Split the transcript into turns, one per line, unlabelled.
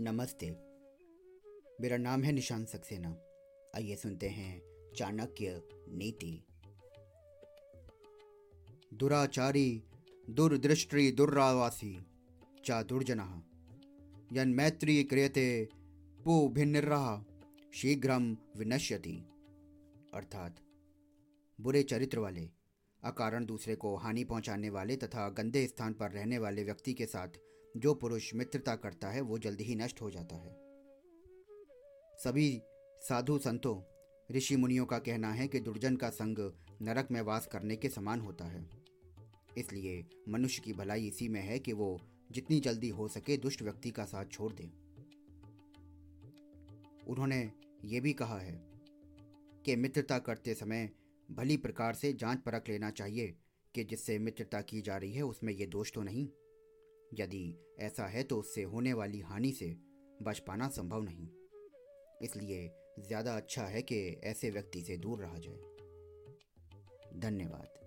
नमस्ते। मेरा नाम है निशान सक्सेना। आइए सुनते हैं चाणक्य नीति। दुराचारी, दुर्दृष्टि, दुर्रावासी चा दुर्जना यन मैत्री क्रियते, पु भिन्निर्रह शीघ्रम विनश्यति। अर्थात, बुरे चरित्र वाले, अकारण दूसरे को हानि पहुँचाने वाले तथा गंदे स्थान पर रहने वाले व्यक्ति के साथ जो पुरुष मित्रता करता है, वो जल्दी ही नष्ट हो जाता है। सभी साधु संतों, ऋषि मुनियों का कहना है कि दुर्जन का संग नरक में वास करने के समान होता है। इसलिए मनुष्य की भलाई इसी में है कि वो जितनी जल्दी हो सके दुष्ट व्यक्ति का साथ छोड़ दे। उन्होंने ये भी कहा है कि मित्रता करते समय भली प्रकार से जाँच परख लेना चाहिए कि जिससे मित्रता की जा रही है, उसमें ये दोष तो नहीं। यदि ऐसा है तो उससे होने वाली हानि से बच पाना संभव नहीं। इसलिए ज़्यादा अच्छा है कि ऐसे व्यक्ति से दूर रहा जाए। धन्यवाद।